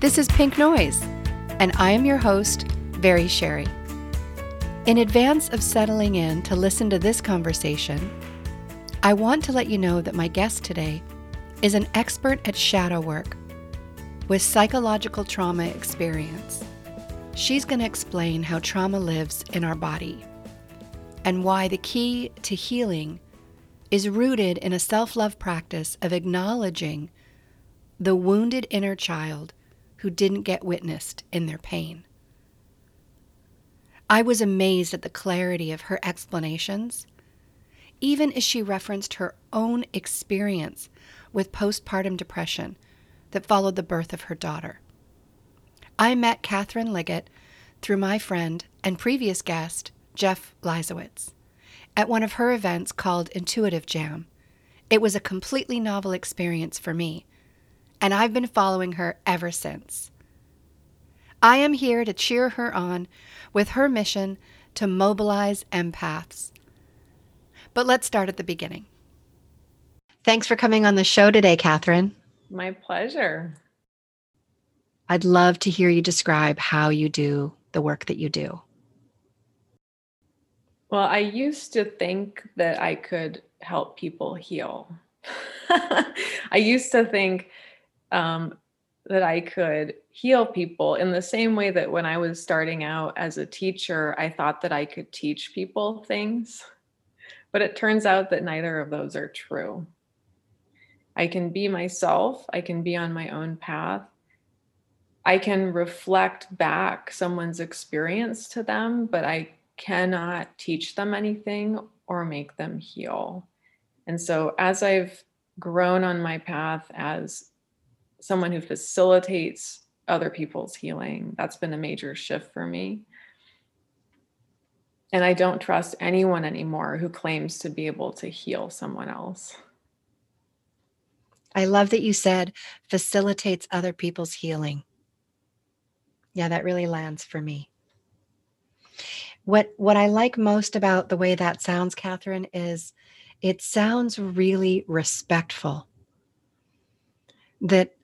This is Pink Noise, and I am your host, Very Sherry. In advance of settling in to listen to this conversation, I want to let you know that my guest today is an expert at shadow work with psychological trauma experience. She's going to explain how trauma lives in our body and why the key to healing is rooted in a self love practice of acknowledging the wounded inner child who didn't get witnessed in their pain. I was amazed at the clarity of her explanations, even as she referenced her own experience with postpartum depression that followed the birth of her daughter. I met Catherine Liggett through my friend and previous guest, Jeff Lysowitz, at one of her events called Intuitive Jam. It was a completely novel experience for me, and I've been following her ever since. I am here to cheer her on with her mission to mobilize empaths. But let's start at the beginning. Thanks for coming on the show today, Catherine. My pleasure. I'd love to hear you describe how you do the work that you do. Well, I used to think that I could help people heal. I used to think um, that I could heal people in the same way that when I was starting out as a teacher, I thought that I could teach people things. But it turns out that neither of those are true. I can be myself, I can be on my own path. I can reflect back someone's experience to them, but I cannot teach them anything or make them heal. And so, as I've grown on my path as someone who facilitates other people's healing, that's been a major shift for me. And I don't trust anyone anymore who claims to be able to heal someone else. I love that you said facilitates other people's healing. Yeah, that really lands for me. What what I like most about the way that sounds, Catherine, is it sounds really respectful. That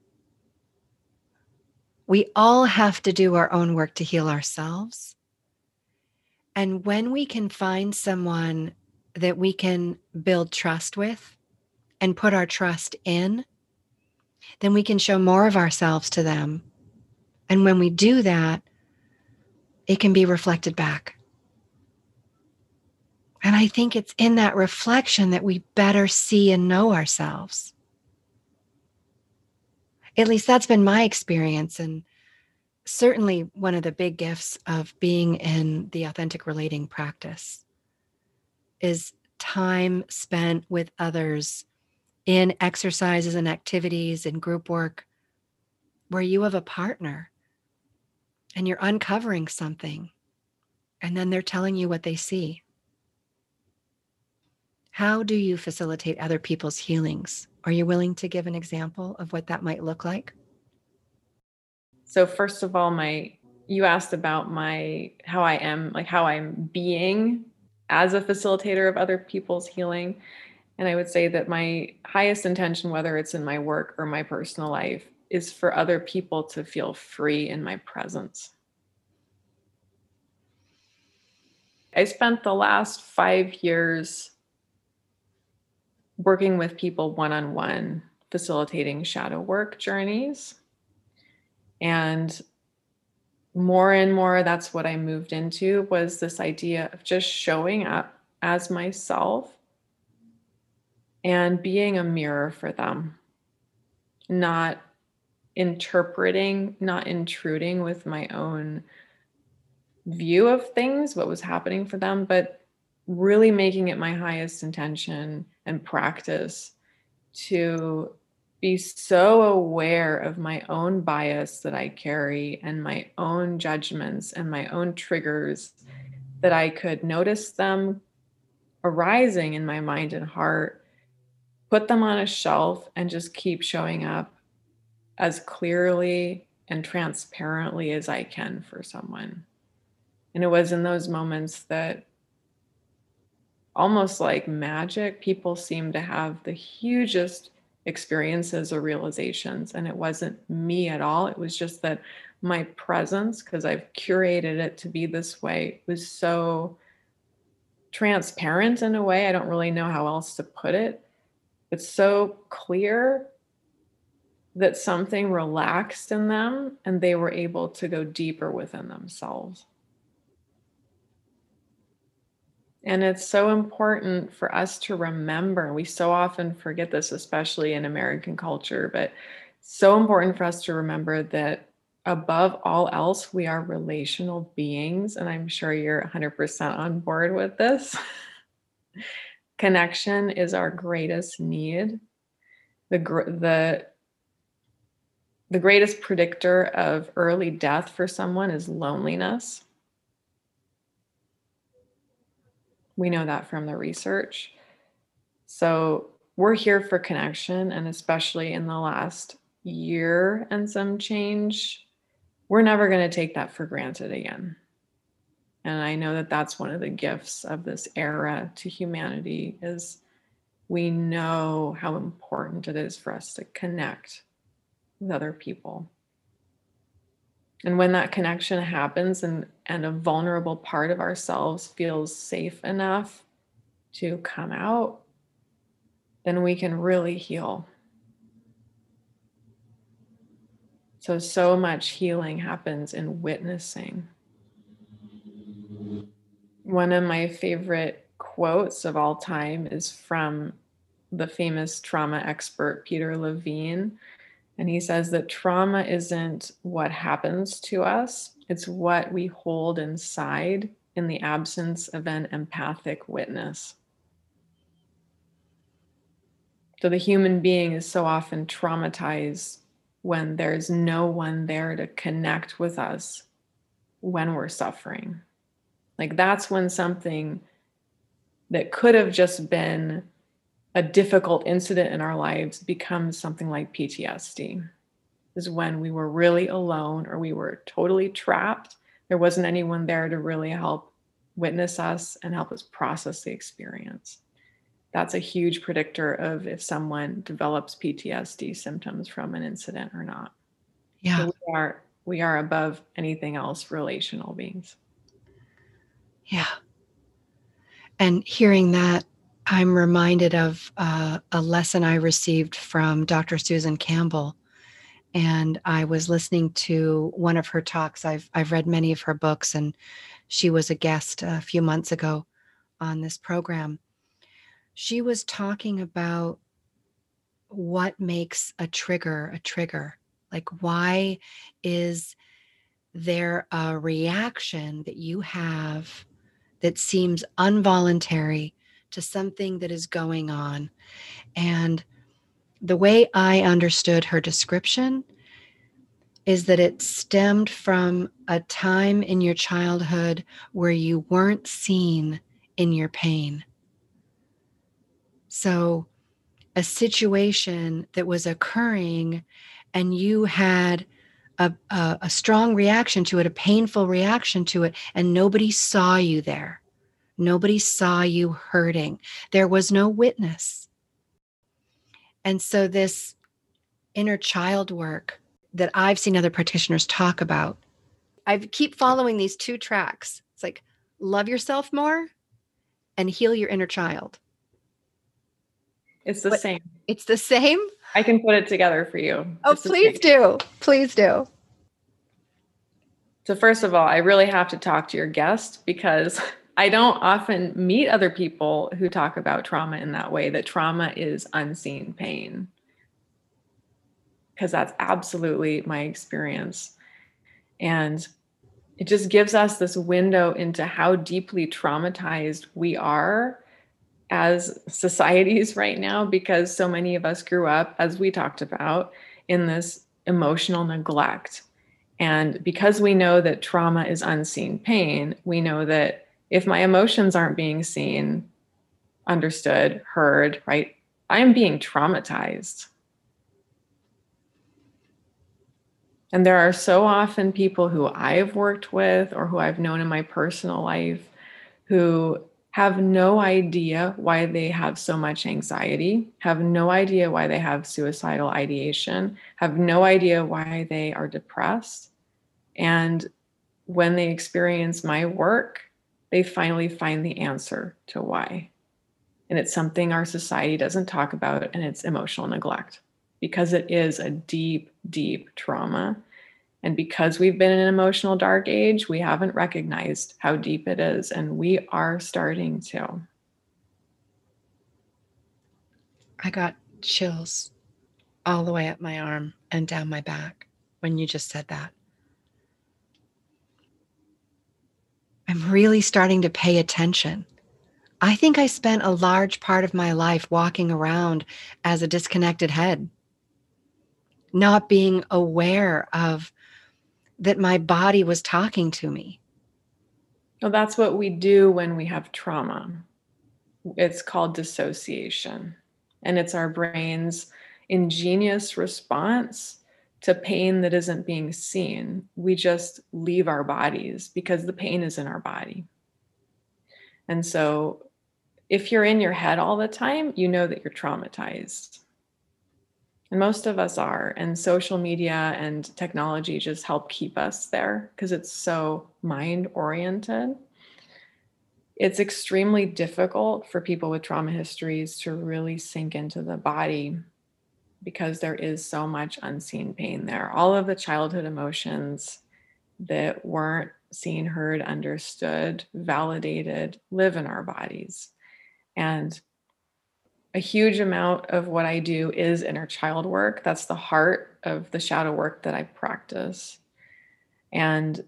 we all have to do our own work to heal ourselves. And when we can find someone that we can build trust with, and put our trust in, then we can show more of ourselves to them. And when we do that, it can be reflected back. And I think it's in that reflection that we better see and know ourselves. At least that's been my experience. And certainly one of the big gifts of being in the authentic relating practice is time spent with others in exercises and activities and group work where you have a partner and you're uncovering something and then they're telling you what they see. How do you facilitate other people's healings? Are you willing to give an example of what that might look like? So first of all, my you asked about my how I am, like how I'm being as a facilitator of other people's healing. And I would say that my highest intention, whether it's in my work or my personal life, is for other people to feel free in my presence. I spent the last five years working with people one on one, facilitating shadow work journeys. And more and more, that's what I moved into was this idea of just showing up as myself and being a mirror for them, not interpreting, not intruding with my own view of things, what was happening for them, but really making it my highest intention and practice to be so aware of my own bias that I carry and my own judgments and my own triggers that I could notice them arising in my mind and heart put them on a shelf and just keep showing up as clearly and transparently as I can for someone. And it was in those moments that almost like magic, people seem to have the hugest experiences or realizations. And it wasn't me at all. It was just that my presence, because I've curated it to be this way, was so transparent in a way. I don't really know how else to put it. It's so clear that something relaxed in them and they were able to go deeper within themselves. And it's so important for us to remember. We so often forget this, especially in American culture, but so important for us to remember that above all else, we are relational beings. And I'm sure you're 100% on board with this. Connection is our greatest need. The, the, the greatest predictor of early death for someone is loneliness. We know that from the research. So we're here for connection, and especially in the last year and some change, we're never going to take that for granted again. And I know that that's one of the gifts of this era to humanity is we know how important it is for us to connect with other people. And when that connection happens and, and a vulnerable part of ourselves feels safe enough to come out, then we can really heal. So, so much healing happens in witnessing. One of my favorite quotes of all time is from the famous trauma expert Peter Levine, and he says that trauma isn't what happens to us, it's what we hold inside in the absence of an empathic witness. So the human being is so often traumatized when there's no one there to connect with us when we're suffering. Like that's when something that could have just been a difficult incident in our lives becomes something like PTSD. Is when we were really alone or we were totally trapped. There wasn't anyone there to really help witness us and help us process the experience. That's a huge predictor of if someone develops PTSD symptoms from an incident or not. Yeah. So we are we are above anything else relational beings. Yeah. And hearing that I'm reminded of uh, a lesson I received from Dr. Susan Campbell. And I was listening to one of her talks. I've, I've read many of her books, and she was a guest a few months ago on this program. She was talking about what makes a trigger a trigger. Like, why is there a reaction that you have that seems involuntary to something that is going on. And the way I understood her description is that it stemmed from a time in your childhood where you weren't seen in your pain. So, a situation that was occurring and you had a, a, a, strong reaction to it, a painful reaction to it, and nobody saw you there. Nobody saw you hurting. There was no witness. And so, this inner child work that I've seen other practitioners talk about, I keep following these two tracks. It's like love yourself more and heal your inner child. It's the but same. It's the same. I can put it together for you. Oh, it's please do. Please do. So, first of all, I really have to talk to your guest because I don't often meet other people who talk about trauma in that way, that trauma is unseen pain. Because that's absolutely my experience. And it just gives us this window into how deeply traumatized we are as societies right now, because so many of us grew up, as we talked about, in this emotional neglect. And because we know that trauma is unseen pain, we know that if my emotions aren't being seen, understood, heard, right, I am being traumatized. And there are so often people who I've worked with or who I've known in my personal life who have no idea why they have so much anxiety, have no idea why they have suicidal ideation, have no idea why they are depressed. And when they experience my work, they finally find the answer to why. And it's something our society doesn't talk about, and it's emotional neglect because it is a deep, deep trauma and because we've been in an emotional dark age, we haven't recognized how deep it is, and we are starting to. I got chills all the way up my arm and down my back when you just said that. I'm really starting to pay attention. I think I spent a large part of my life walking around as a disconnected head, not being aware of that my body was talking to me. Well, that's what we do when we have trauma. It's called dissociation, and it's our brain's ingenious response to pain that isn't being seen. We just leave our bodies because the pain is in our body. And so, if you're in your head all the time, you know that you're traumatized. And most of us are. And social media and technology just help keep us there because it's so mind oriented. It's extremely difficult for people with trauma histories to really sink into the body because there is so much unseen pain there. All of the childhood emotions that weren't seen, heard, understood, validated live in our bodies. And a huge amount of what I do is inner child work. That's the heart of the shadow work that I practice. And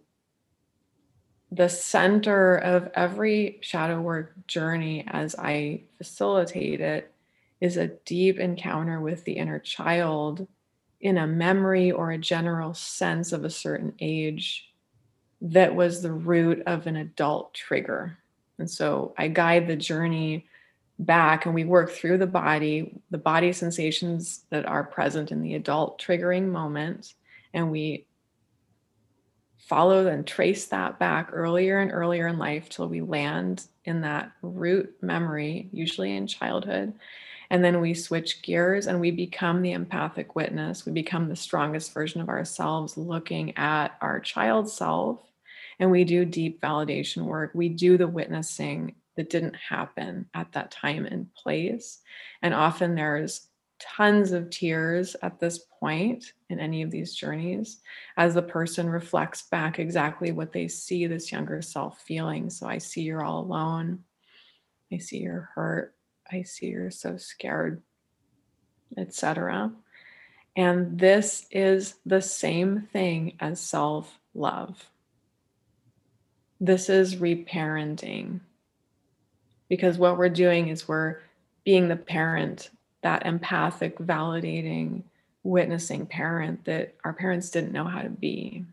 the center of every shadow work journey as I facilitate it is a deep encounter with the inner child in a memory or a general sense of a certain age that was the root of an adult trigger. And so I guide the journey back and we work through the body, the body sensations that are present in the adult triggering moment, and we follow and trace that back earlier and earlier in life till we land in that root memory, usually in childhood. And then we switch gears and we become the empathic witness. We become the strongest version of ourselves, looking at our child self. And we do deep validation work. We do the witnessing that didn't happen at that time and place. And often there's tons of tears at this point in any of these journeys as the person reflects back exactly what they see this younger self feeling. So I see you're all alone. I see you're hurt. I see you're so scared, etc. And this is the same thing as self love. This is reparenting because what we're doing is we're being the parent, that empathic, validating, witnessing parent that our parents didn't know how to be.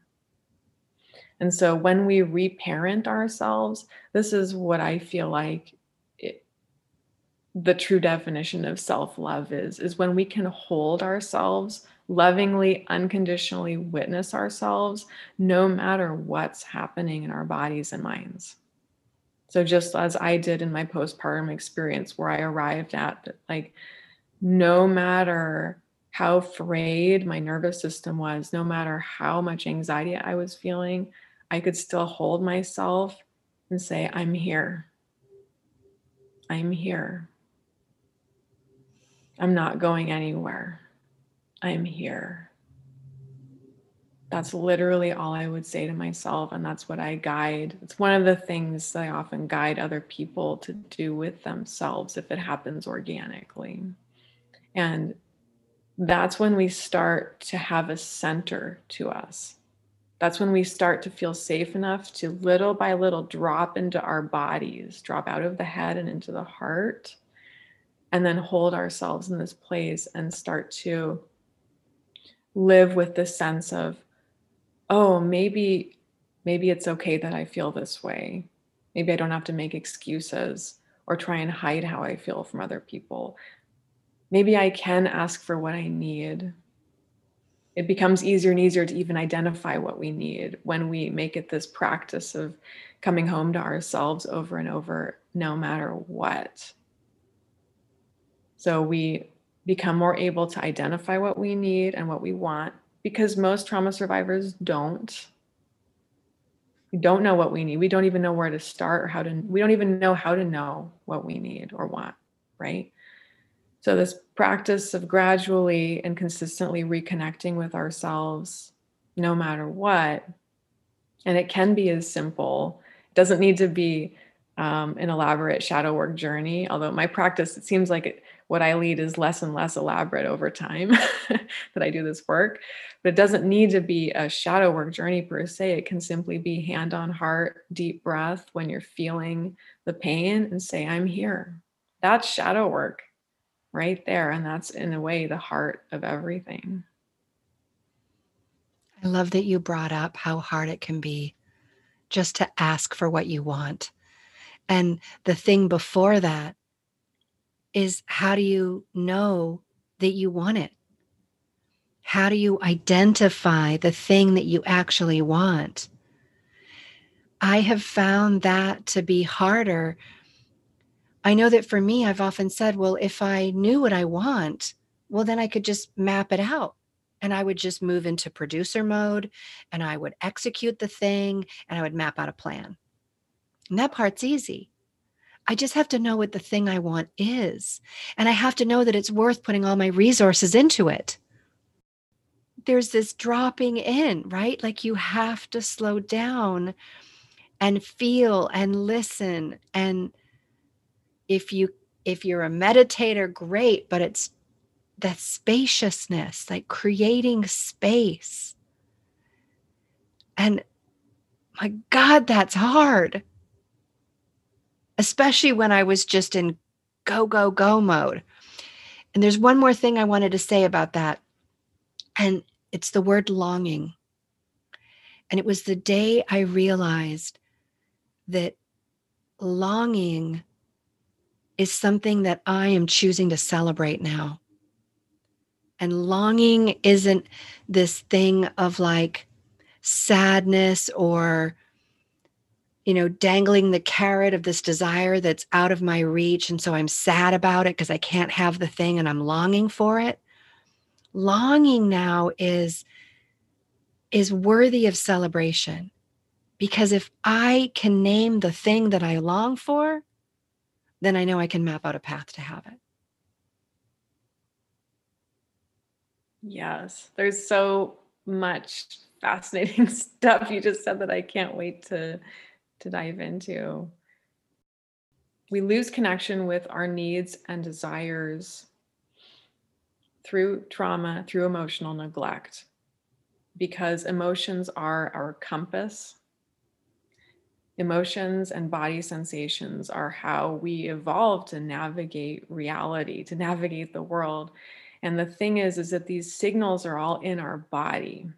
And so when we reparent ourselves, this is what I feel like the true definition of self-love is is when we can hold ourselves lovingly unconditionally witness ourselves no matter what's happening in our bodies and minds so just as I did in my postpartum experience, where I arrived at like, no matter how frayed my nervous system was, no matter how much anxiety I was feeling, I could still hold myself and say, I'm here. I'm here. I'm not going anywhere. I'm here. That's literally all I would say to myself. And that's what I guide. It's one of the things I often guide other people to do with themselves if it happens organically. And that's when we start to have a center to us. That's when we start to feel safe enough to little by little drop into our bodies, drop out of the head and into the heart, and then hold ourselves in this place and start to live with the sense of oh, maybe maybe it's okay that I feel this way. Maybe I don't have to make excuses or try and hide how I feel from other people. Maybe I can ask for what I need. it becomes easier and easier to even identify what we need when we make it this practice of coming home to ourselves over and over, no matter what. So we become more able to identify what we need and what we want because most trauma survivors don't. We don't know what we need. We don't even know where to start or how to, we don't even know how to know what we need or want, right? So, this practice of gradually and consistently reconnecting with ourselves, no matter what, and it can be as simple, it doesn't need to be um, an elaborate shadow work journey. Although my practice, it seems like it, what I lead is less and less elaborate over time that I do this work. But it doesn't need to be a shadow work journey per se. It can simply be hand on heart, deep breath when you're feeling the pain and say, I'm here. That's shadow work right there. And that's in a way the heart of everything. I love that you brought up how hard it can be just to ask for what you want. And the thing before that is how do you know that you want it? How do you identify the thing that you actually want? I have found that to be harder I know that for me, I've often said, well, if I knew what I want, well, then I could just map it out and I would just move into producer mode and I would execute the thing and I would map out a plan. And that part's easy. I just have to know what the thing I want is. And I have to know that it's worth putting all my resources into it. There's this dropping in, right? Like you have to slow down and feel and listen and if you if you're a meditator great but it's that spaciousness like creating space and my god that's hard especially when i was just in go go go mode. And there's one more thing i wanted to say about that. And it's the word longing. And it was the day i realized that longing is something that I am choosing to celebrate now. And longing isn't this thing of like sadness or, you know, dangling the carrot of this desire that's out of my reach. And so I'm sad about it because I can't have the thing and I'm longing for it. Longing now is is worthy of celebration because if I can name the thing that I long for, then I know I can map out a path to have it. Yes, there's so much fascinating stuff you just said that I can't wait to to dive into. We lose connection with our needs and desires through trauma, through emotional neglect, because emotions are our compass. Emotions and body sensations are how we evolve to navigate reality to navigate the world. And the thing is is that these signals are all in our body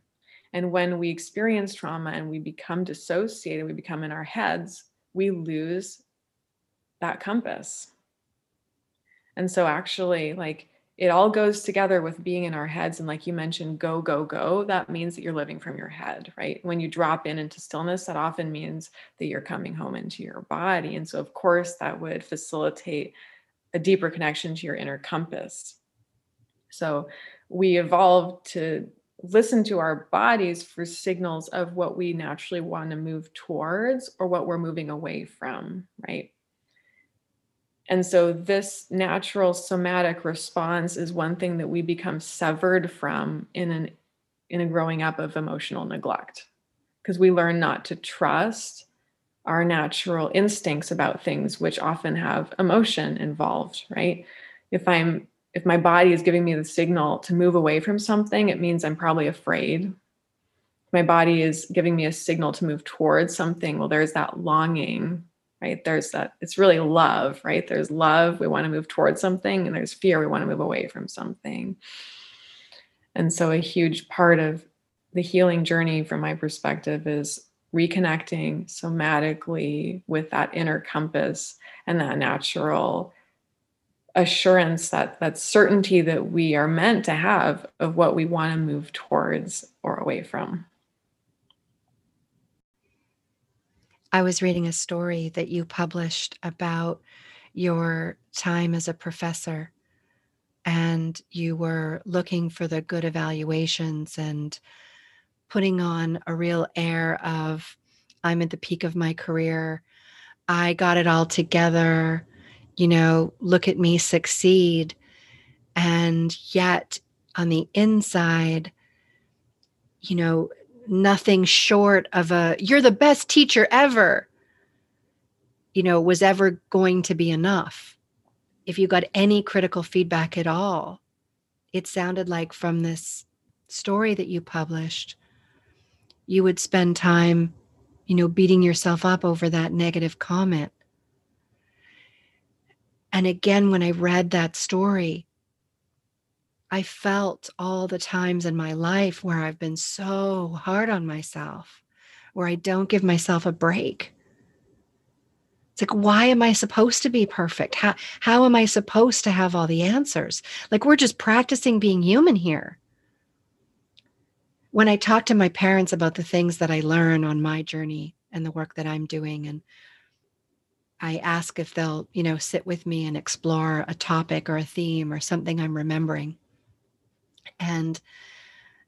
and when we experience trauma and we become dissociated we become in our heads we lose that compass. And so actually like it all goes together with being in our heads. And like you mentioned go go go that means that you're living from your head right? When you drop in into stillness that often means that you're coming home into your body. And so of course that would facilitate a deeper connection to your inner compass. So we evolved to listen to our bodies for signals of what we naturally want to move towards or what we're moving away from right? And so, this natural somatic response is one thing that we become severed from in an in a growing up of emotional neglect because we learn not to trust our natural instincts about things which often have emotion involved right? If i'm if my body is giving me the signal to move away from something it means i'm probably afraid if my body is giving me a signal to move towards something well there's that longing right? There's that, it's really love, right? There's love, we want to move towards something, and there's fear, we want to move away from something. And so, a huge part of the healing journey, from my perspective, is reconnecting somatically with that inner compass and that natural assurance that that certainty that we are meant to have of what we want to move towards or away from. I was reading a story that you published about your time as a professor and you were looking for the good evaluations and putting on a real air of i'm at the peak of my career. I got it all together you know, look at me succeed. And yet on the inside, you know, nothing short of a, you're the best teacher ever, you know, was ever going to be enough. If you got any critical feedback at all, it sounded like from this story that you published, you would spend time, you know, beating yourself up over that negative comment. And again, when I read that story, I felt all the times in my life where I've been so hard on myself, where I don't give myself a break. It's like, why am I supposed to be perfect? How, how am I supposed to have all the answers? Like, we're just practicing being human here. When I talk to my parents about the things that I learn on my journey and the work that I'm doing, and I ask if they'll, you know, sit with me and explore a topic or a theme or something I'm remembering. And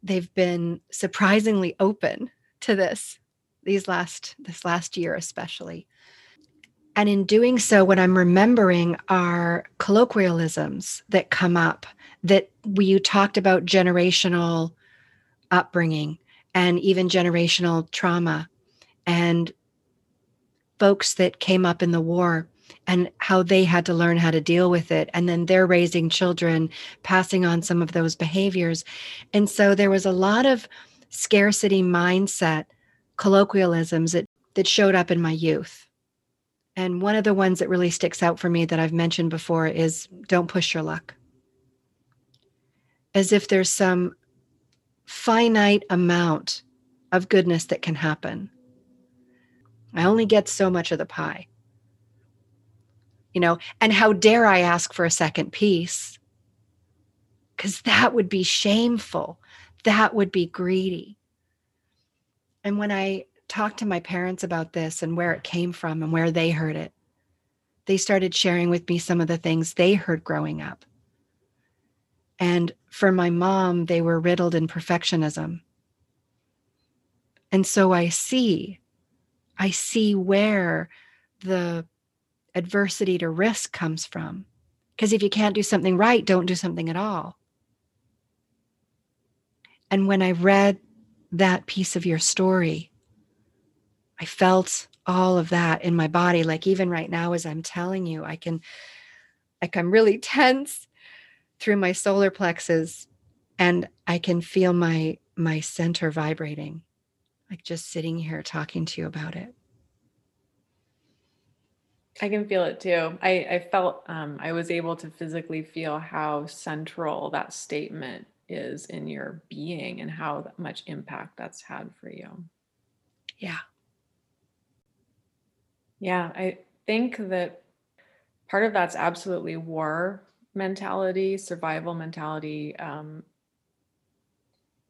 they've been surprisingly open to this these last this last year especially. And in doing so, what I'm remembering are colloquialisms that come up that we you talked about generational upbringing and even generational trauma and folks that came up in the war and how they had to learn how to deal with it. And then they're raising children, passing on some of those behaviors. And so there was a lot of scarcity mindset colloquialisms that, that showed up in my youth. And one of the ones that really sticks out for me that I've mentioned before is don't push your luck. As if there's some finite amount of goodness that can happen I only get so much of the pie. You know, and how dare I ask for a second piece? Because that would be shameful. That would be greedy. And when I talked to my parents about this and where it came from and where they heard it, they started sharing with me some of the things they heard growing up. And for my mom, they were riddled in perfectionism. And so I see I see where the adversity to risk comes from. Because if you can't do something right, don't do something at all. And when I read that piece of your story, I felt all of that in my body. Like even right now, as I'm telling you, I can, like, I'm really tense through my solar plexus and I can feel my my center vibrating like just sitting here talking to you about it. I can feel it too. I, I felt um, I was able to physically feel how central that statement is in your being and how much impact that's had for you. Yeah. Yeah. I think that part of that's absolutely war mentality, survival mentality, um,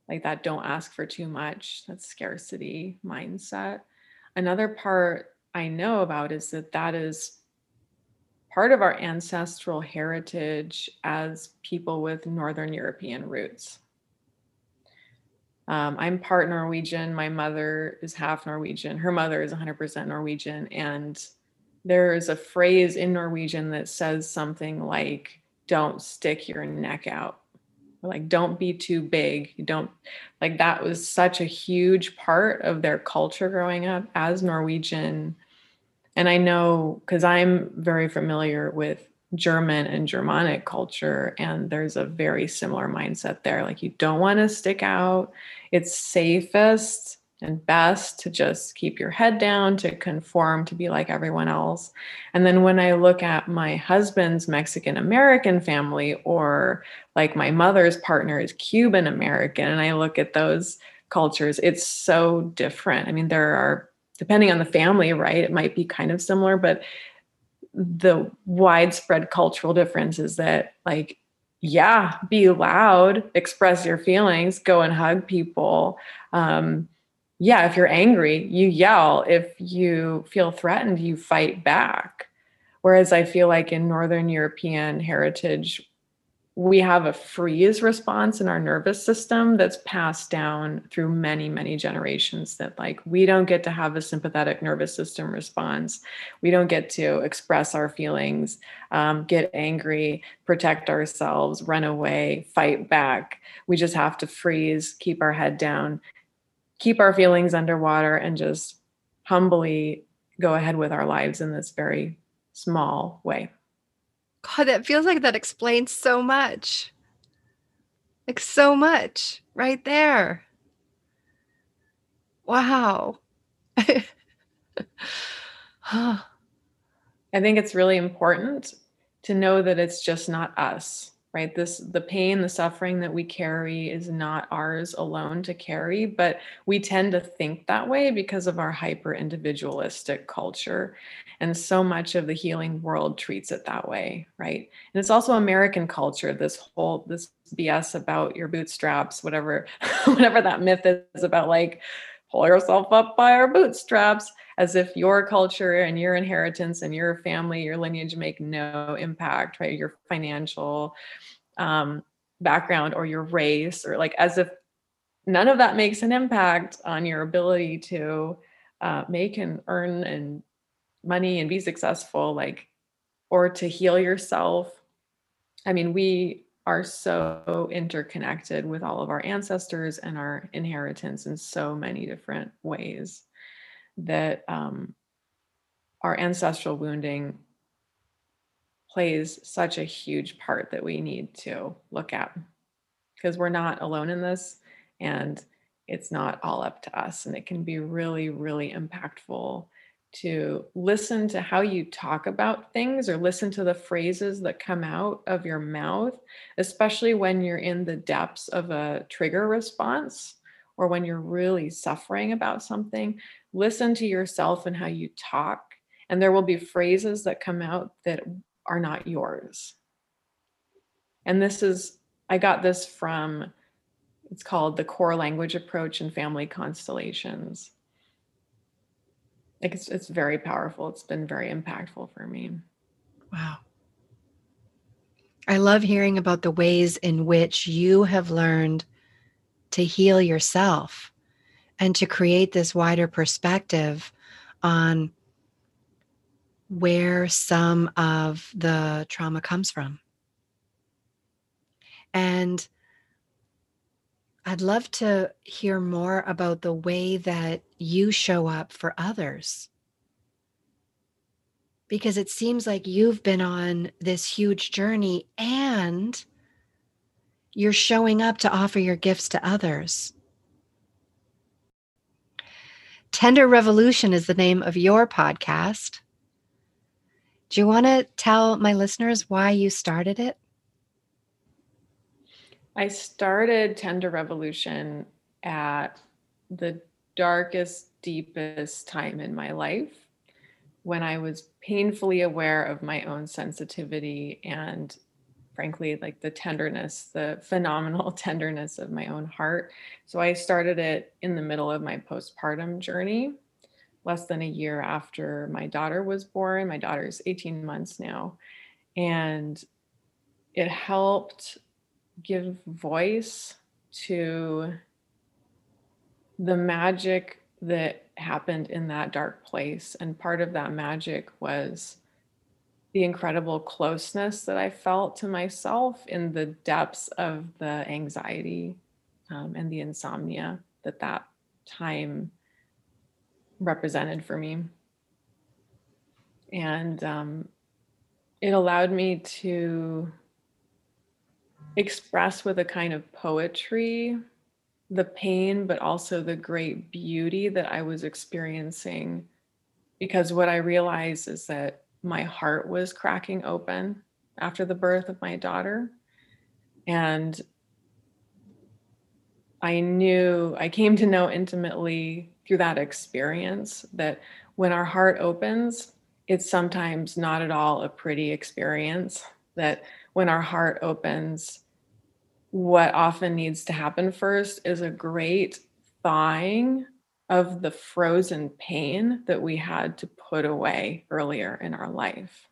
like that don't ask for too much that scarcity mindset. Another part i know about is that that is part of our ancestral heritage as people with northern european roots. Um, i'm part norwegian my mother is half norwegian her mother is 100% norwegian and there is a phrase in norwegian that says something like don't stick your neck out like don't be too big. You don't like that was such a huge part of their culture growing up as norwegian. And i know because i'm very familiar with german and germanic culture and there's a very similar mindset there. Like you don't want to stick out. It's safest and best to just keep your head down, to conform, to be like everyone else. And then when I look at my husband's Mexican American family, or like my mother's partner is Cuban American, and I look at those cultures, it's so different. I mean, there are, depending on the family, right? It might be kind of similar, but the widespread cultural difference is that like yeah be loud express your feelings go and hug people um, yeah if you're angry you yell. If you feel threatened you fight back. Whereas i feel like in northern european heritage we have a freeze response in our nervous system that's passed down through many many generations that like we don't get to have a sympathetic nervous system response. We don't get to express our feelings um, get angry protect ourselves run away fight back. We just have to freeze keep our head down keep our feelings underwater and just humbly go ahead with our lives in this very small way God, that feels like that explains so much. Like so much right there. Wow. I think it's really important to know that it's just not us right? This the pain the suffering that we carry is not ours alone to carry but we tend to think that way because of our hyper individualistic culture. And so much of the healing world treats it that way right? And it's also american culture this whole this bs about your bootstraps whatever whatever that myth is about like pull yourself up by our bootstraps as if your culture and your inheritance and your family, your lineage make no impact, right? Your financial um, background or your race, or like as if none of that makes an impact on your ability to uh, make and earn and money and be successful, like, or to heal yourself. I mean, we are so interconnected with all of our ancestors and our inheritance in so many different ways that um, our ancestral wounding plays such a huge part that we need to look at. Because we're not alone in this and it's not all up to us and it can be really really impactful to listen to how you talk about things or listen to the phrases that come out of your mouth especially when you're in the depths of a trigger response or when you're really suffering about something listen to yourself and how you talk and there will be phrases that come out that are not yours. And this is i got this from it's called the core language approach in family constellations like it's, it's very powerful. It's been very impactful for me. Wow. I love hearing about the ways in which you have learned to heal yourself and to create this wider perspective on where some of the trauma comes from. And I'd love to hear more about the way that you show up for others. Because it seems like you've been on this huge journey and you're showing up to offer your gifts to others. Tender Revolution is the name of your podcast. Do you want to tell my listeners why you started it? I started Tender Revolution at the darkest, deepest time in my life when I was painfully aware of my own sensitivity and frankly like the tenderness the phenomenal tenderness of my own heart. So i started it in the middle of my postpartum journey less than a year after my daughter was born. My daughter's 18 months now. And it helped give voice to the magic that happened in that dark place and part of that magic was the incredible closeness that I felt to myself in the depths of the anxiety um, and the insomnia that that time represented for me. And um, it allowed me to express with a kind of poetry the pain, but also the great beauty that I was experiencing. Because what I realized is that my heart was cracking open after the birth of my daughter. And I knew, I came to know intimately through that experience that when our heart opens, it's sometimes not at all a pretty experience. That when our heart opens, what often needs to happen first is a great thawing of the frozen pain that we had to put away earlier in our life.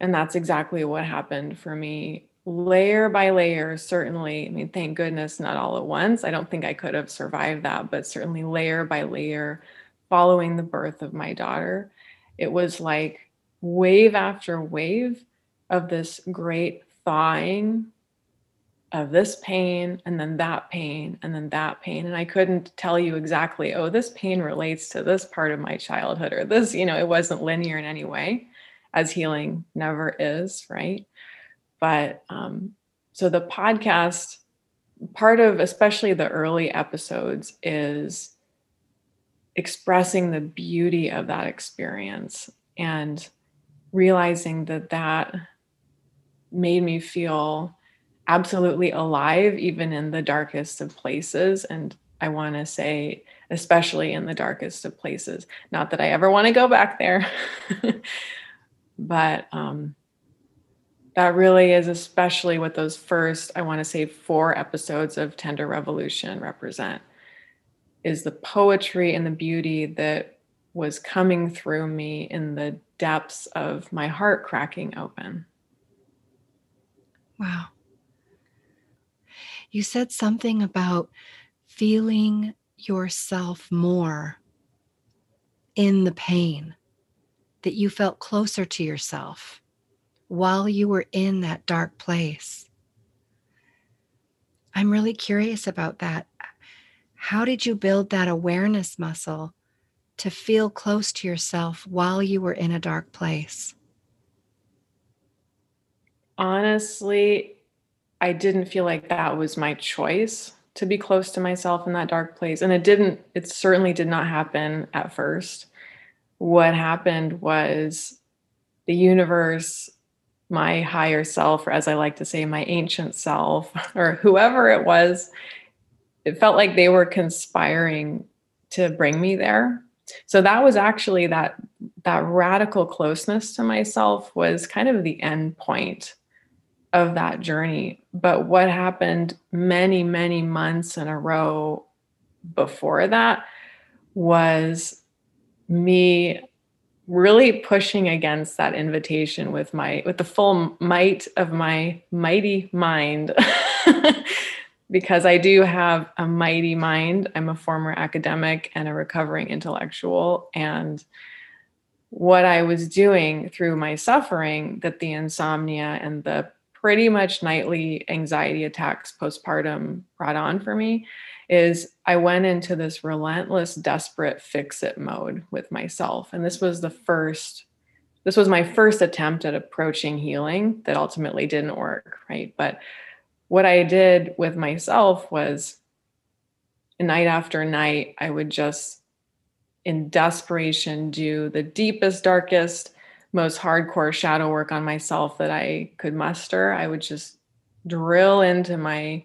And that's exactly what happened for me layer by layer, certainly. I mean, thank goodness, not all at once. I don't think I could have survived that, but certainly layer by layer, following the birth of my daughter, it was like wave after wave of this great thawing of this pain and then that pain and then that pain. And i couldn't tell you exactly oh this pain relates to this part of my childhood or this you know it wasn't linear in any way as healing never is right? But um, so the podcast part of especially the early episodes is expressing the beauty of that experience and realizing that that made me feel absolutely alive, even in the darkest of places. And I want to say, especially in the darkest of places. Not that I ever want to go back there, but um, that really is especially what those first, I want to say, four episodes of Tender Revolution represent is the poetry and the beauty that was coming through me in the depths of my heart cracking open. Wow. You said something about feeling yourself more in the pain, that you felt closer to yourself while you were in that dark place. I'm really curious about that. How did you build that awareness muscle to feel close to yourself while you were in a dark place? Honestly, I didn't feel like that was my choice to be close to myself in that dark place. And it didn't, it certainly did not happen at first. What happened was the universe, my higher self, or as I like to say, my ancient self, or whoever it was, it felt like they were conspiring to bring me there. So that was actually that that radical closeness to myself was kind of the end point of that journey. But what happened many, many months in a row before that was me really pushing against that invitation with my with the full might of my mighty mind because I do have a mighty mind. I'm a former academic and a recovering intellectual and what I was doing through my suffering that the insomnia and the pretty much nightly anxiety attacks postpartum brought on for me is I went into this relentless, desperate fix it mode with myself. And this was the first, this was my first attempt at approaching healing that ultimately didn't work. Right. But what I did with myself was night after night, I would just in desperation do the deepest, darkest, most hardcore shadow work on myself that I could muster. I would just drill into my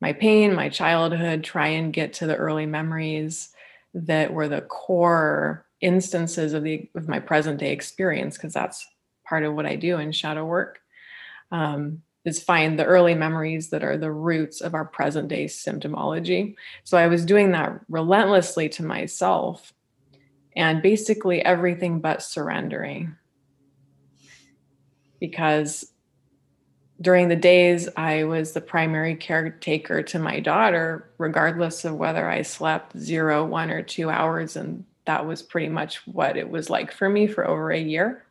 my pain, my childhood, try and get to the early memories that were the core instances of the of my present day experience because that's part of what I do in shadow work. Um, is find the early memories that are the roots of our present day symptomology. So I was doing that relentlessly to myself and basically everything but surrendering because during the days I was the primary caretaker to my daughter, regardless of whether I slept zero, one, or two hours. And that was pretty much what it was like for me for over a year.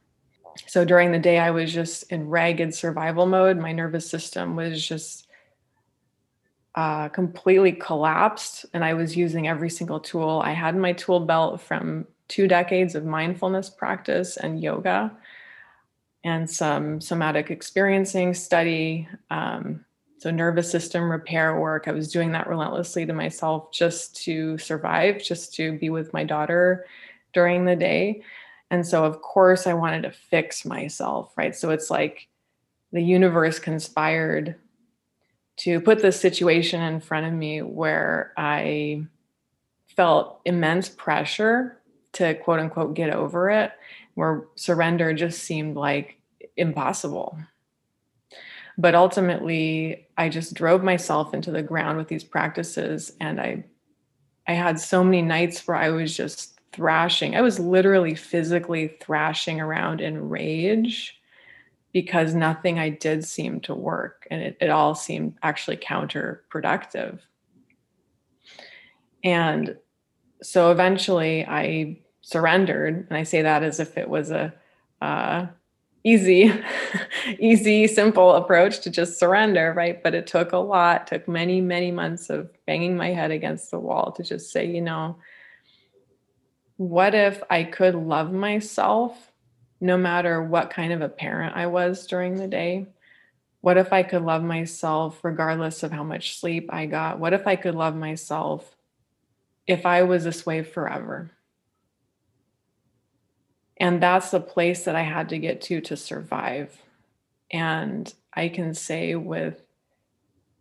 So during the day, I was just in ragged survival mode. My nervous system was just uh, completely collapsed, and I was using every single tool I had in my tool belt from two decades of mindfulness practice and yoga and some somatic experiencing study. Um, so, nervous system repair work. I was doing that relentlessly to myself just to survive, just to be with my daughter during the day. And so, of course, I wanted to fix myself, right? So, it's like the universe conspired to put this situation in front of me where I felt immense pressure to quote unquote get over it, where surrender just seemed like impossible. But ultimately, I just drove myself into the ground with these practices and I I had so many nights where I was just thrashing. I was literally physically thrashing around in rage because nothing I did seemed to work and it, it all seemed actually counterproductive. And so eventually I surrendered. And I say that as if it was a uh, easy, easy, simple approach to just surrender, right? But it took a lot, took many, many months of banging my head against the wall to just say, you know, what if I could love myself no matter what kind of a parent I was during the day? What if I could love myself regardless of how much sleep I got? What if I could love myself if I was this way forever? And that's the place that I had to get to to survive. And I can say with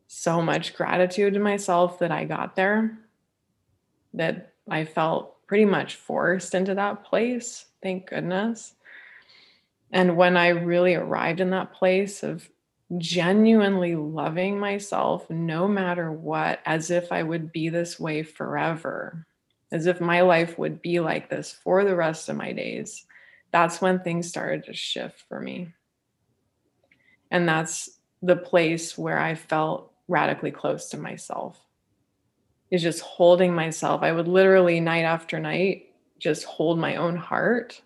so much gratitude to myself that I got there, that I felt pretty much forced into that place. Thank goodness. And when I really arrived in that place of genuinely loving myself no matter what, as if I would be this way forever, as if my life would be like this for the rest of my days, that's when things started to shift for me. And that's the place where I felt radically close to myself. Is just holding myself. I would literally, night after night, just hold my own heart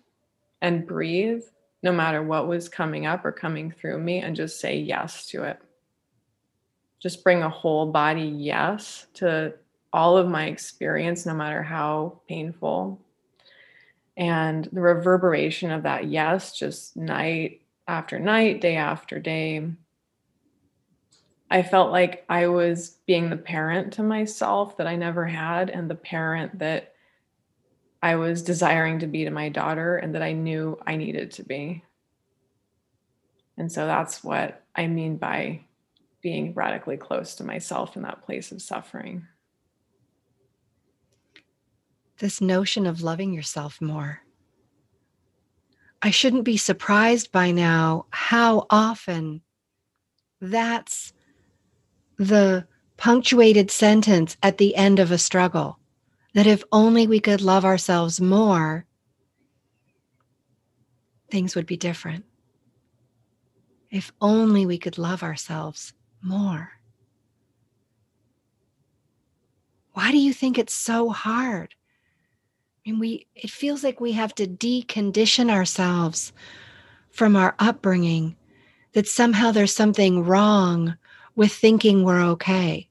and breathe no matter what was coming up or coming through me and just say yes to it. Just bring a whole body yes to all of my experience, no matter how painful. And the reverberation of that yes, just night after night, day after day. I felt like I was being the parent to myself that I never had, and the parent that I was desiring to be to my daughter and that I knew I needed to be. And so that's what I mean by being radically close to myself in that place of suffering. This notion of loving yourself more. I shouldn't be surprised by now how often that's the punctuated sentence at the end of a struggle that if only we could love ourselves more, things would be different. If only we could love ourselves more. Why do you think it's so hard? Mean, we it feels like we have to decondition ourselves from our upbringing that somehow there's something wrong with thinking we're okay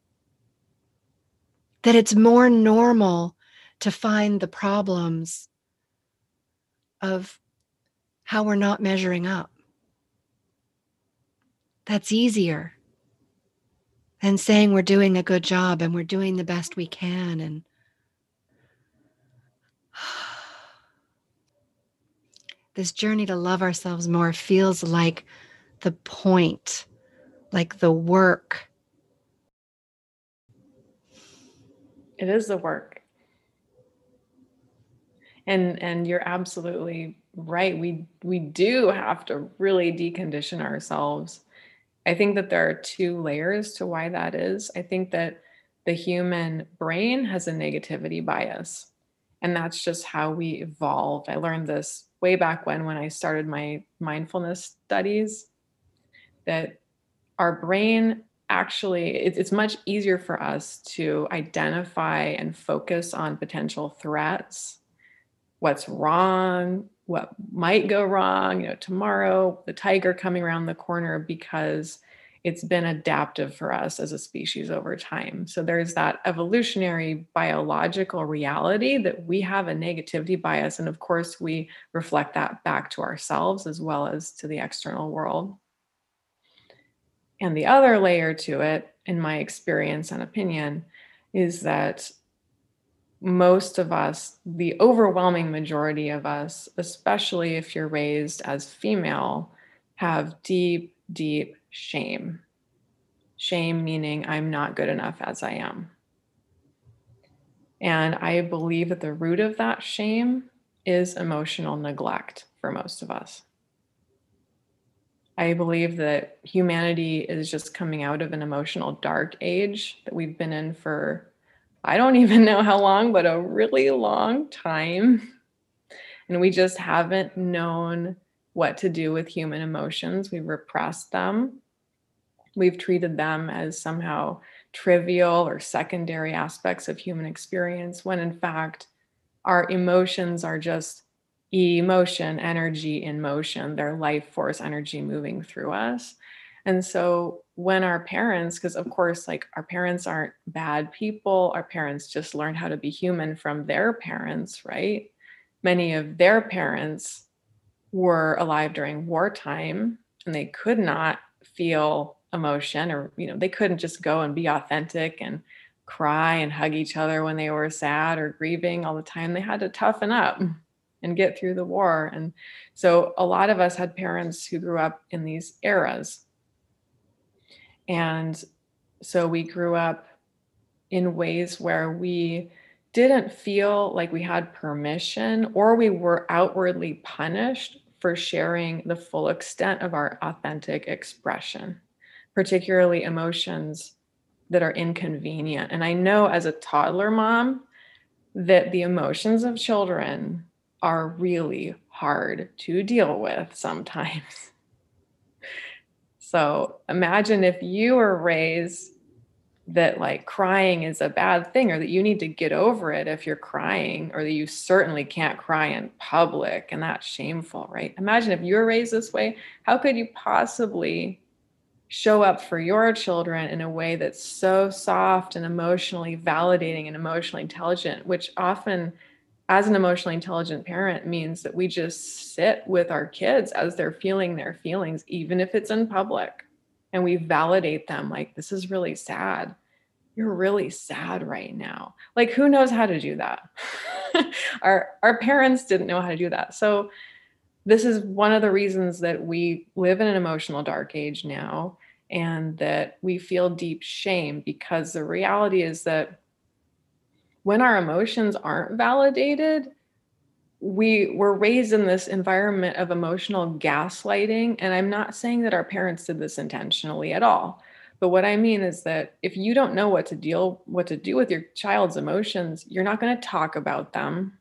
that it's more normal to find the problems of how we're not measuring up. That's easier than saying we're doing a good job and we're doing the best we can and this journey to love ourselves more feels like the point, like the work It is the work. And and you're absolutely right. We we do have to really decondition ourselves. I think that there are two layers to why that is. I think that the human brain has a negativity bias. And that's just how we evolved. I learned this way back when when I started my mindfulness studies that our brain actually it's much easier for us to identify and focus on potential threats. What's wrong what might go wrong you know tomorrow the tiger coming around the corner because it's been adaptive for us as a species over time. So there's that evolutionary biological reality that we have a negativity bias and of course we reflect that back to ourselves as well as to the external world. And the other layer to it, in my experience and opinion, is that most of us, the overwhelming majority of us, especially if you're raised as female, have deep, deep shame. Shame meaning I'm not good enough as I am. And I believe that the root of that shame is emotional neglect for most of us. I believe that humanity is just coming out of an emotional dark age that we've been in for, I don't even know how long, but a really long time. And we just haven't known what to do with human emotions. We've repressed them. We've treated them as somehow trivial or secondary aspects of human experience, when in fact, our emotions are just emotion, energy in motion, their life force energy moving through us. And so when our parents, because of course, like our parents aren't bad people, our parents just learned how to be human from their parents, right? Many of their parents were alive during wartime and they could not feel emotion or, you know, they couldn't just go and be authentic and cry and hug each other when they were sad or grieving all the time. They had to toughen up and get through the war. And so a lot of us had parents who grew up in these eras. And so we grew up in ways where we didn't feel like we had permission or we were outwardly punished for sharing the full extent of our authentic expression, particularly emotions that are inconvenient. And I know as a toddler mom that the emotions of children are really hard to deal with sometimes. So imagine if you were raised that like crying is a bad thing or that you need to get over it if you're crying or that you certainly can't cry in public and that's shameful, right? Imagine if you were raised this way, how could you possibly show up for your children in a way that's so soft and emotionally validating and emotionally intelligent, which often as an emotionally intelligent parent means that we just sit with our kids as they're feeling their feelings, even if it's in public, and we validate them like, this is really sad. You're really sad right now. Like, who knows how to do that? our, our parents didn't know how to do that. So, this is one of the reasons that we live in an emotional dark age now and that we feel deep shame because the reality is that when our emotions aren't validated, we were raised in this environment of emotional gaslighting. And I'm not saying that our parents did this intentionally at all. But what I mean is that if you don't know what to deal, what to do with your child's emotions, you're not going to talk about them.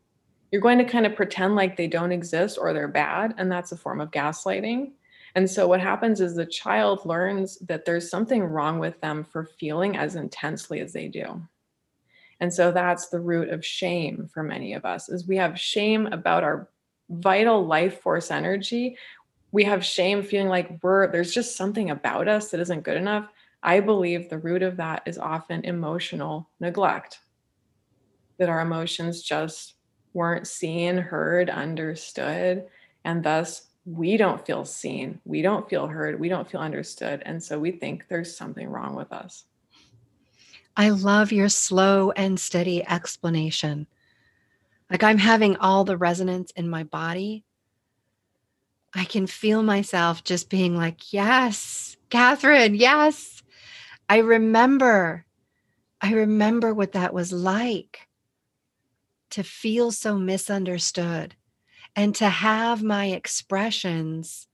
You're going to kind of pretend like they don't exist or they're bad. And that's a form of gaslighting. And so what happens is the child learns that there's something wrong with them for feeling as intensely as they do. And so that's the root of shame for many of us is we have shame about our vital life force energy. We have shame feeling like we're there's just something about us that isn't good enough. I believe the root of that is often emotional neglect. That our emotions just weren't seen, heard, understood, and thus we don't feel seen, we don't feel heard, we don't feel understood. And so we think there's something wrong with us. I love your slow and steady explanation. Like I'm having all the resonance in my body. I can feel myself just being like, yes, Catherine, yes. I remember, I remember what that was like to feel so misunderstood and to have my expressions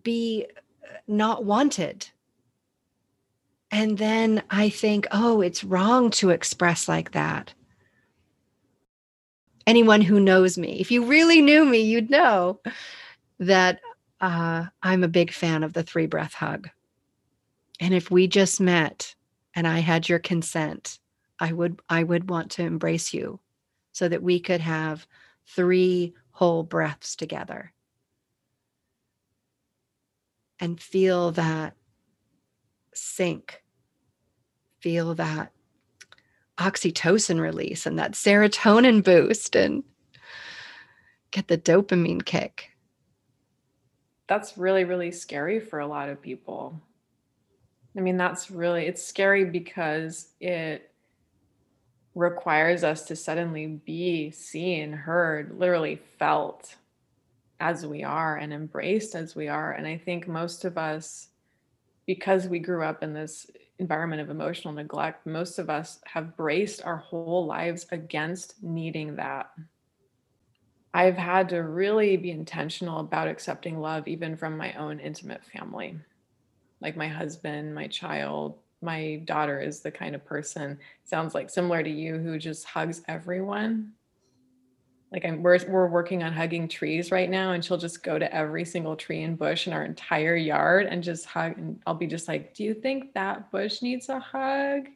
be uh, not wanted and then I think, oh, it's wrong to express like that. Anyone who knows me, if you really knew me, you'd know that uh, I'm a big fan of the three breath hug. And if we just met and I had your consent, I would I would want to embrace you so that we could have three whole breaths together and feel that sync, feel that oxytocin release and that serotonin boost and get the dopamine kick. That's really, really scary for a lot of people. I mean, that's really, it's scary because it requires us to suddenly be seen, heard, literally felt as we are and embraced as we are. And I think most of us because we grew up in this environment of emotional neglect, most of us have braced our whole lives against needing that. I've had to really be intentional about accepting love, even from my own intimate family, like my husband, my child. My daughter is the kind of person, sounds like similar to you, who just hugs everyone like I'm we're we're working on hugging trees right now and she'll just go to every single tree and bush in our entire yard and just hug and I'll be just like, "Do you think that bush needs a hug?"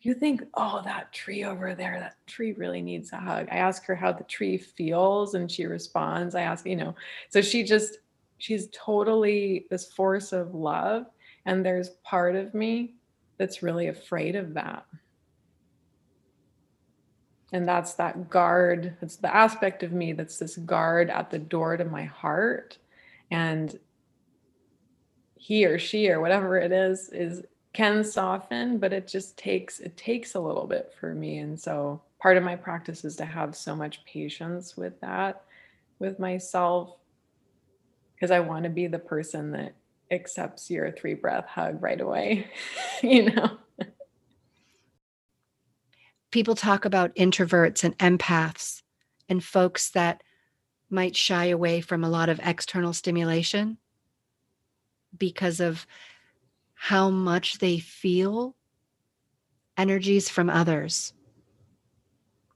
You think, "Oh, that tree over there, that tree really needs a hug." I ask her how the tree feels and she responds. I ask, you know. So she just she's totally this force of love and there's part of me that's really afraid of that and that's that guard it's the aspect of me that's this guard at the door to my heart. And he or she or whatever it is is can soften but it just takes it takes a little bit for me. And so part of my practice is to have so much patience with that with myself because i want to be the person that accepts your three breath hug right away you know people talk about introverts and empaths and folks that might shy away from a lot of external stimulation because of how much they feel energies from others.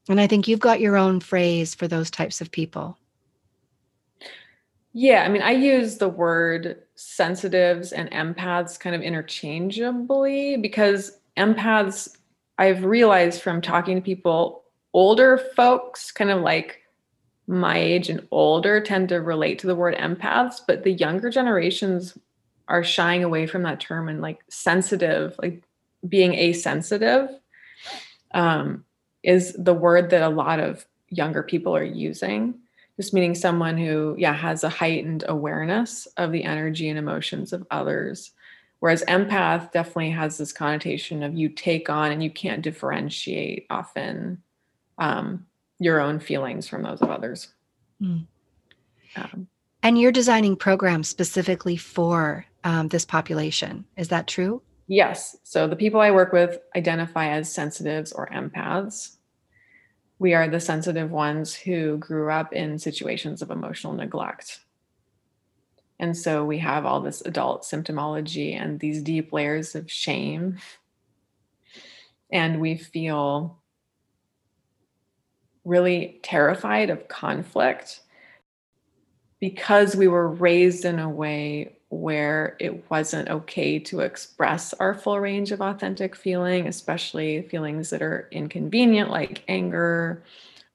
And I think you've got your own phrase for those types of people. Yeah, I mean, I use the word sensitives and empaths kind of interchangeably because empaths I've realized from talking to people, older folks, kind of like my age and older, tend to relate to the word empaths, but the younger generations are shying away from that term and like sensitive, like being asensitive um, is the word that a lot of younger people are using. Just meaning someone who, yeah, has a heightened awareness of the energy and emotions of others Whereas empath definitely has this connotation of you take on and you can't differentiate often um, your own feelings from those of others. Mm. Um, and you're designing programs specifically for um, this population. Is that true? Yes. So the people I work with identify as sensitives or empaths. We are the sensitive ones who grew up in situations of emotional neglect. And so we have all this adult symptomology and these deep layers of shame. And we feel really terrified of conflict because we were raised in a way where it wasn't okay to express our full range of authentic feeling, especially feelings that are inconvenient, like anger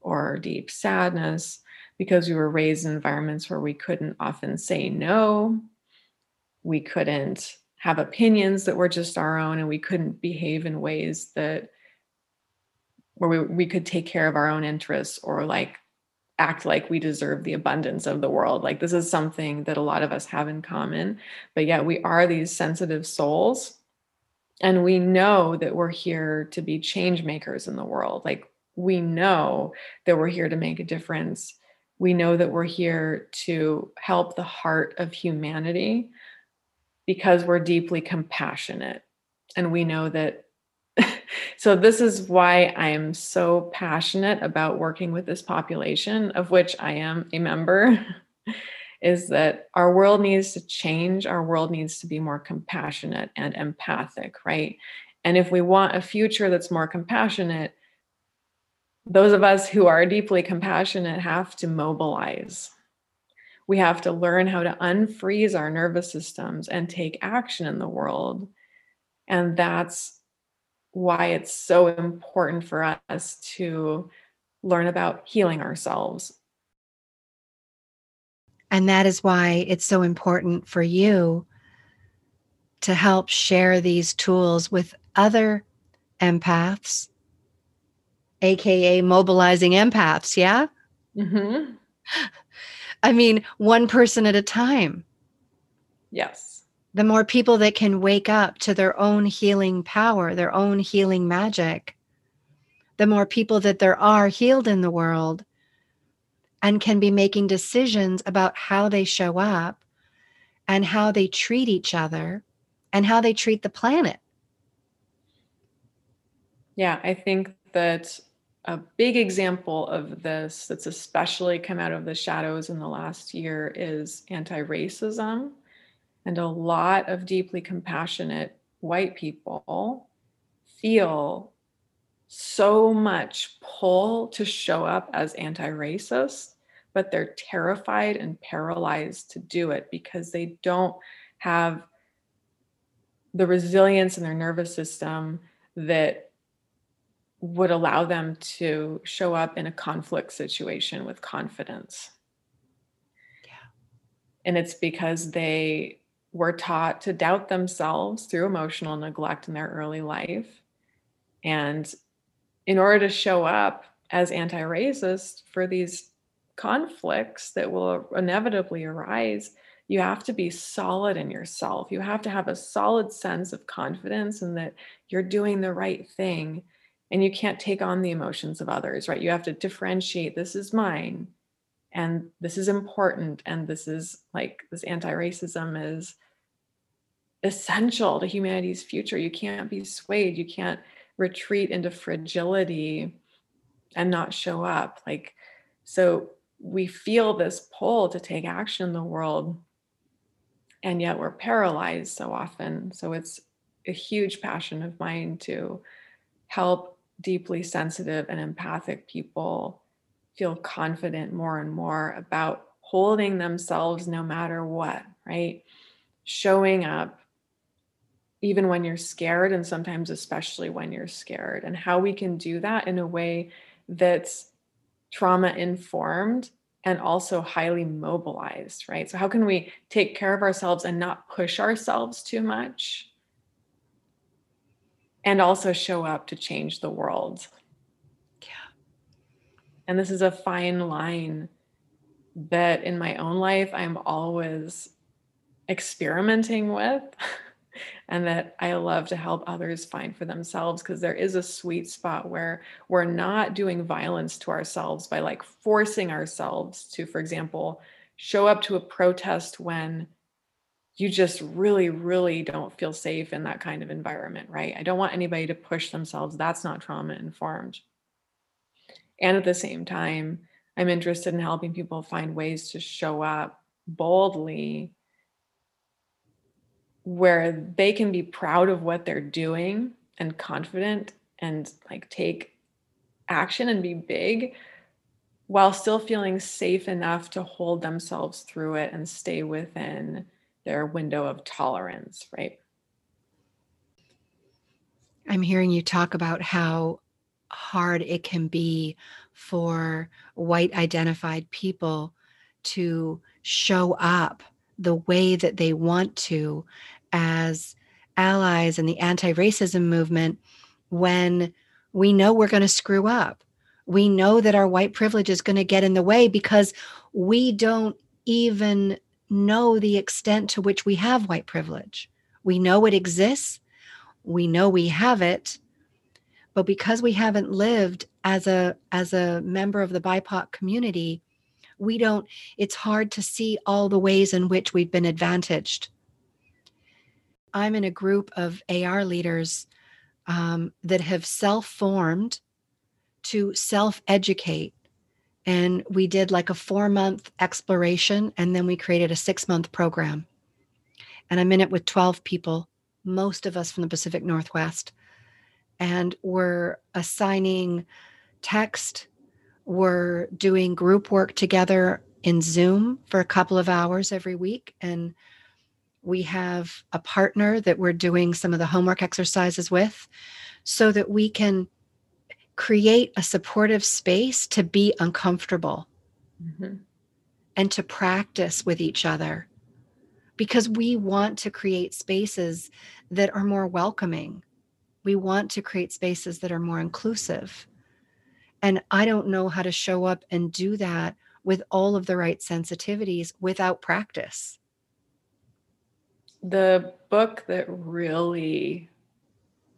or deep sadness because we were raised in environments where we couldn't often say no. We couldn't have opinions that were just our own, and we couldn't behave in ways that where we, we could take care of our own interests or like act like we deserve the abundance of the world. Like this is something that a lot of us have in common, but yet we are these sensitive souls. And we know that we're here to be change makers in the world. Like we know that we're here to make a difference we know that we're here to help the heart of humanity because we're deeply compassionate. And we know that. so, this is why I am so passionate about working with this population, of which I am a member, is that our world needs to change. Our world needs to be more compassionate and empathic, right? And if we want a future that's more compassionate, those of us who are deeply compassionate have to mobilize. We have to learn how to unfreeze our nervous systems and take action in the world. And that's why it's so important for us to learn about healing ourselves. And that is why it's so important for you to help share these tools with other empaths aka mobilizing empaths yeah? Mm-hmm. i mean one person at a time. Yes. The more people that can wake up to their own healing power their own healing magic the more people that there are healed in the world and can be making decisions about how they show up and how they treat each other and how they treat the planet. Yeah, I think that a big example of this that's especially come out of the shadows in the last year is anti racism. And a lot of deeply compassionate white people feel so much pull to show up as anti racist, but they're terrified and paralyzed to do it because they don't have the resilience in their nervous system that would allow them to show up in a conflict situation with confidence. Yeah. And it's because they were taught to doubt themselves through emotional neglect in their early life. And in order to show up as anti racist for these conflicts that will inevitably arise, you have to be solid in yourself. You have to have a solid sense of confidence and that you're doing the right thing. And you can't take on the emotions of others, right? You have to differentiate this is mine and this is important. And this is like this anti racism is essential to humanity's future. You can't be swayed. You can't retreat into fragility and not show up. Like, so we feel this pull to take action in the world and yet we're paralyzed so often. So it's a huge passion of mine to help deeply sensitive and empathic people feel confident more and more about holding themselves no matter what, right? Showing up even when you're scared, and sometimes especially when you're scared, and how we can do that in a way that's trauma informed and also highly mobilized, right? So, how can we take care of ourselves and not push ourselves too much? And also show up to change the world. Yeah. And this is a fine line that in my own life, I'm always experimenting with. and that I love to help others find for themselves because there is a sweet spot where we're not doing violence to ourselves by like forcing ourselves to, for example, show up to a protest when you just really, really don't feel safe in that kind of environment, right? I don't want anybody to push themselves. That's not trauma informed. And at the same time, I'm interested in helping people find ways to show up boldly where they can be proud of what they're doing and confident and like take action and be big while still feeling safe enough to hold themselves through it and stay within their window of tolerance, right? I'm hearing you talk about how hard it can be for white identified people to show up the way that they want to as allies in the anti racism movement when we know we're going to screw up. We know that our white privilege is going to get in the way because we don't even know the extent to which we have white privilege. We know it exists, we know we have it, but because we haven't lived as a as a member of the BIPOC community, we don't it's hard to see all the ways in which we've been advantaged I'm in a group of AR leaders um, that have self formed to self educate. And we did like a four month exploration, and then we created a six month program. And I'm in it with 12 people, most of us from the Pacific Northwest. And we're assigning text, we're doing group work together in Zoom for a couple of hours every week. And we have a partner that we're doing some of the homework exercises with so that we can create a supportive space to be uncomfortable mm-hmm. and to practice with each other because we want to create spaces that are more welcoming. We want to create spaces that are more inclusive. And I don't know how to show up and do that with all of the right sensitivities without practice the book that really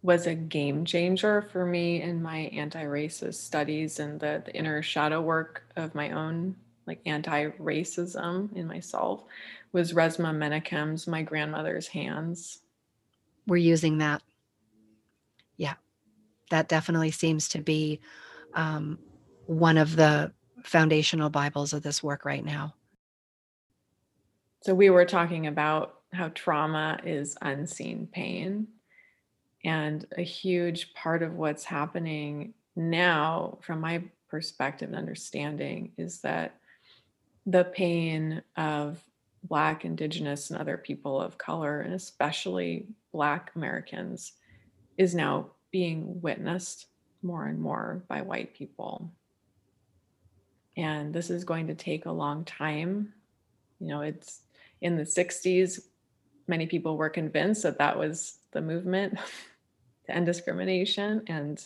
was a game changer for me in my anti-racist studies and the, the inner shadow work of my own like anti-racism in myself was Resmaa Menakem's My Grandmother's Hands. We're using that. Yeah. that definitely seems to be um, one of the foundational Bibles of this work right now. So, we were talking about how trauma is unseen pain. And a huge part of what's happening now, from my perspective and understanding, is that the pain of Black, Indigenous, and other people of color, and especially Black Americans, is now being witnessed more and more by white people. And this is going to take a long time. You know, it's in the 60s, many people were convinced that that was the movement to end discrimination. And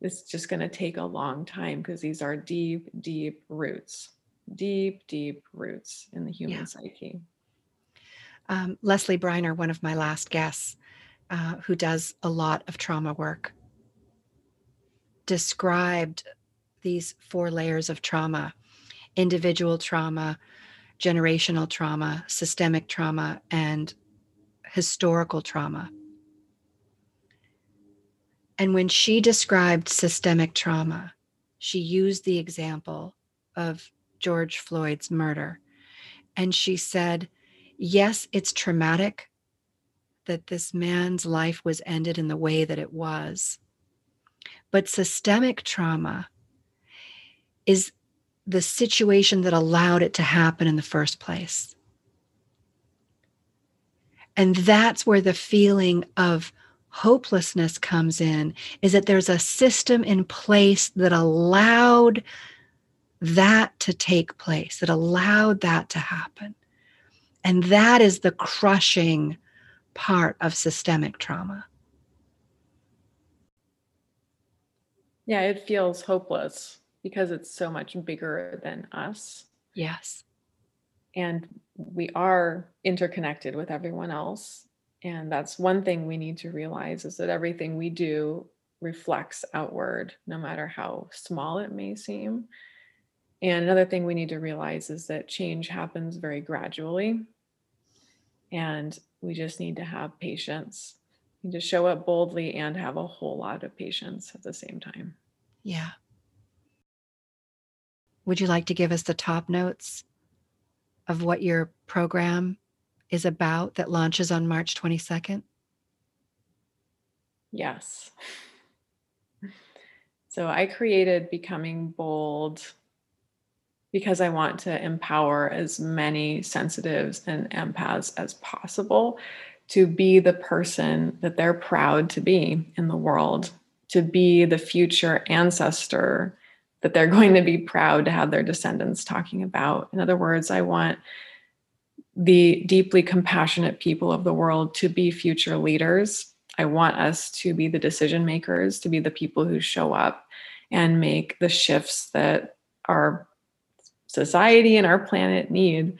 it's just going to take a long time because these are deep, deep roots, deep, deep roots in the human yeah. psyche. Um, Leslie Briner, one of my last guests, uh, who does a lot of trauma work, described these four layers of trauma individual trauma, generational trauma, systemic trauma, and historical trauma. And when she described systemic trauma, she used the example of George Floyd's murder. And she said, Yes, it's traumatic that this man's life was ended in the way that it was. But systemic trauma is the situation that allowed it to happen in the first place. And that's where the feeling of hopelessness comes in is that there's a system in place that allowed that to take place, that allowed that to happen. And that is the crushing part of systemic trauma. Yeah, it feels hopeless because it's so much bigger than us. Yes. And we are interconnected with everyone else and that's one thing we need to realize is that everything we do reflects outward, no matter how small it may seem. And another thing we need to realize is that change happens very gradually. And we just need to have patience. We need to show up boldly and have a whole lot of patience at the same time. Yeah. Would you like to give us the top notes of what your program is about that launches on March 22nd? Yes. So I created Becoming Bold because I want to empower as many sensitives and empaths as possible to be the person that they're proud to be in the world, to be the future ancestor that they're going to be proud to have their descendants talking about. In other words, I want the deeply compassionate people of the world to be future leaders. I want us to be the decision makers, to be the people who show up and make the shifts that our society and our planet need.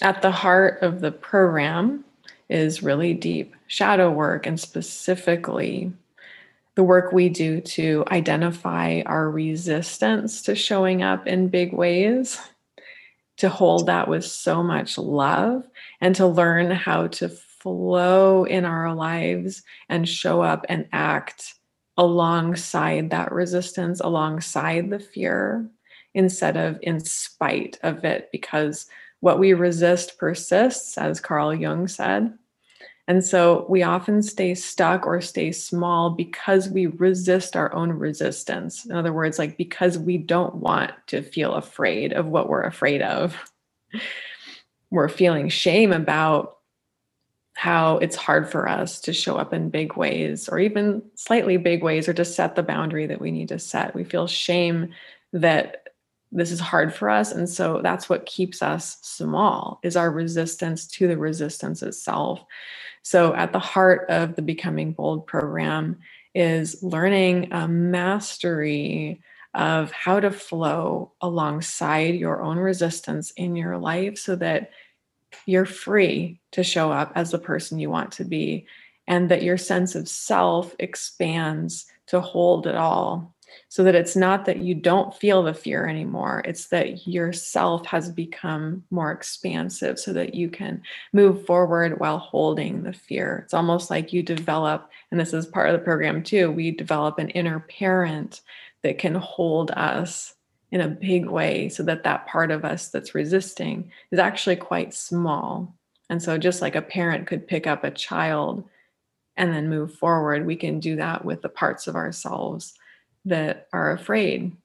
At the heart of the program is really deep shadow work, and specifically the work we do to identify our resistance to showing up in big ways to hold that with so much love and to learn how to flow in our lives and show up and act alongside that resistance, alongside the fear, instead of in spite of it, because what we resist persists, as Carl Jung said. And so we often stay stuck or stay small because we resist our own resistance. In other words, like because we don't want to feel afraid of what we're afraid of. We're feeling shame about how it's hard for us to show up in big ways or even slightly big ways or to set the boundary that we need to set. We feel shame that this is hard for us and so that's what keeps us small is our resistance to the resistance itself. So, at the heart of the Becoming Bold program is learning a mastery of how to flow alongside your own resistance in your life so that you're free to show up as the person you want to be and that your sense of self expands to hold it all so that it's not that you don't feel the fear anymore it's that yourself has become more expansive so that you can move forward while holding the fear. It's almost like you develop and this is part of the program too we develop an inner parent that can hold us in a big way so that that part of us that's resisting is actually quite small. And so just like a parent could pick up a child and then move forward we can do that with the parts of ourselves that are afraid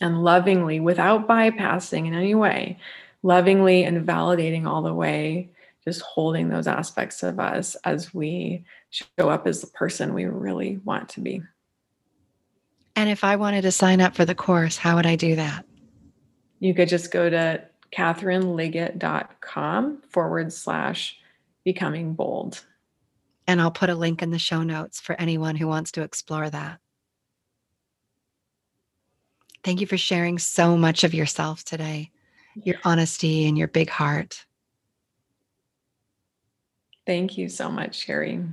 and lovingly without bypassing in any way lovingly and validating all the way just holding those aspects of us as we show up as the person we really want to be. And if i wanted to sign up for the course how would i do that? You could just go to katherineliggett.com forward slash becoming bold. And i'll put a link in the show notes for anyone who wants to explore that Thank you for sharing so much of yourself today, your honesty and your big heart. Thank you so much, Sherry.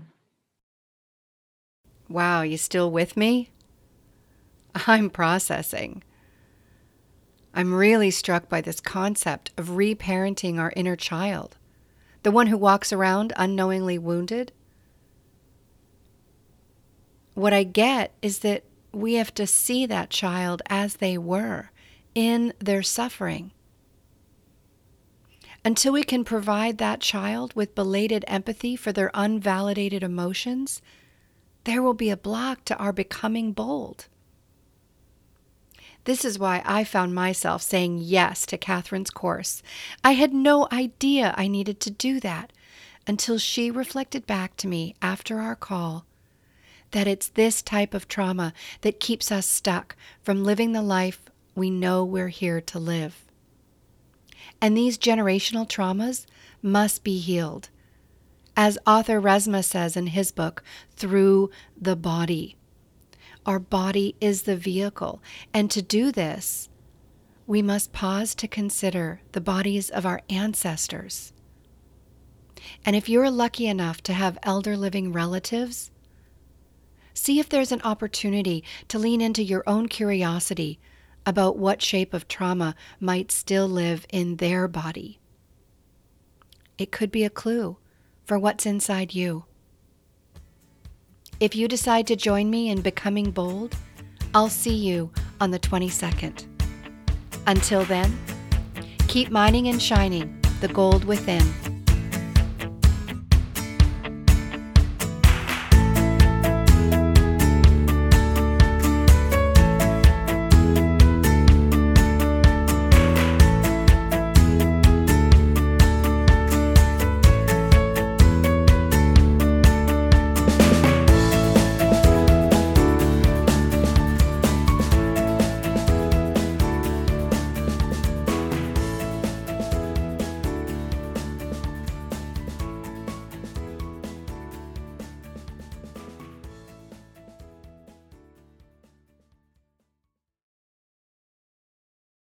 Wow, you still with me? I'm processing. I'm really struck by this concept of reparenting our inner child, the one who walks around unknowingly wounded. What I get is that we have to see that child as they were in their suffering. Until we can provide that child with belated empathy for their unvalidated emotions, there will be a block to our becoming bold. This is why I found myself saying yes to Catherine's course. I had no idea I needed to do that until she reflected back to me after our call that it's this type of trauma that keeps us stuck from living the life we know we're here to live. And these generational traumas must be healed. As author Resmaa says in his book, through the body. Our body is the vehicle, and to do this, we must pause to consider the bodies of our ancestors. And if you're lucky enough to have elder living relatives, see if there's an opportunity to lean into your own curiosity about what shape of trauma might still live in their body. It could be a clue for what's inside you. If you decide to join me in becoming bold, I'll see you on the 22nd. Until then, keep mining and shining the gold within.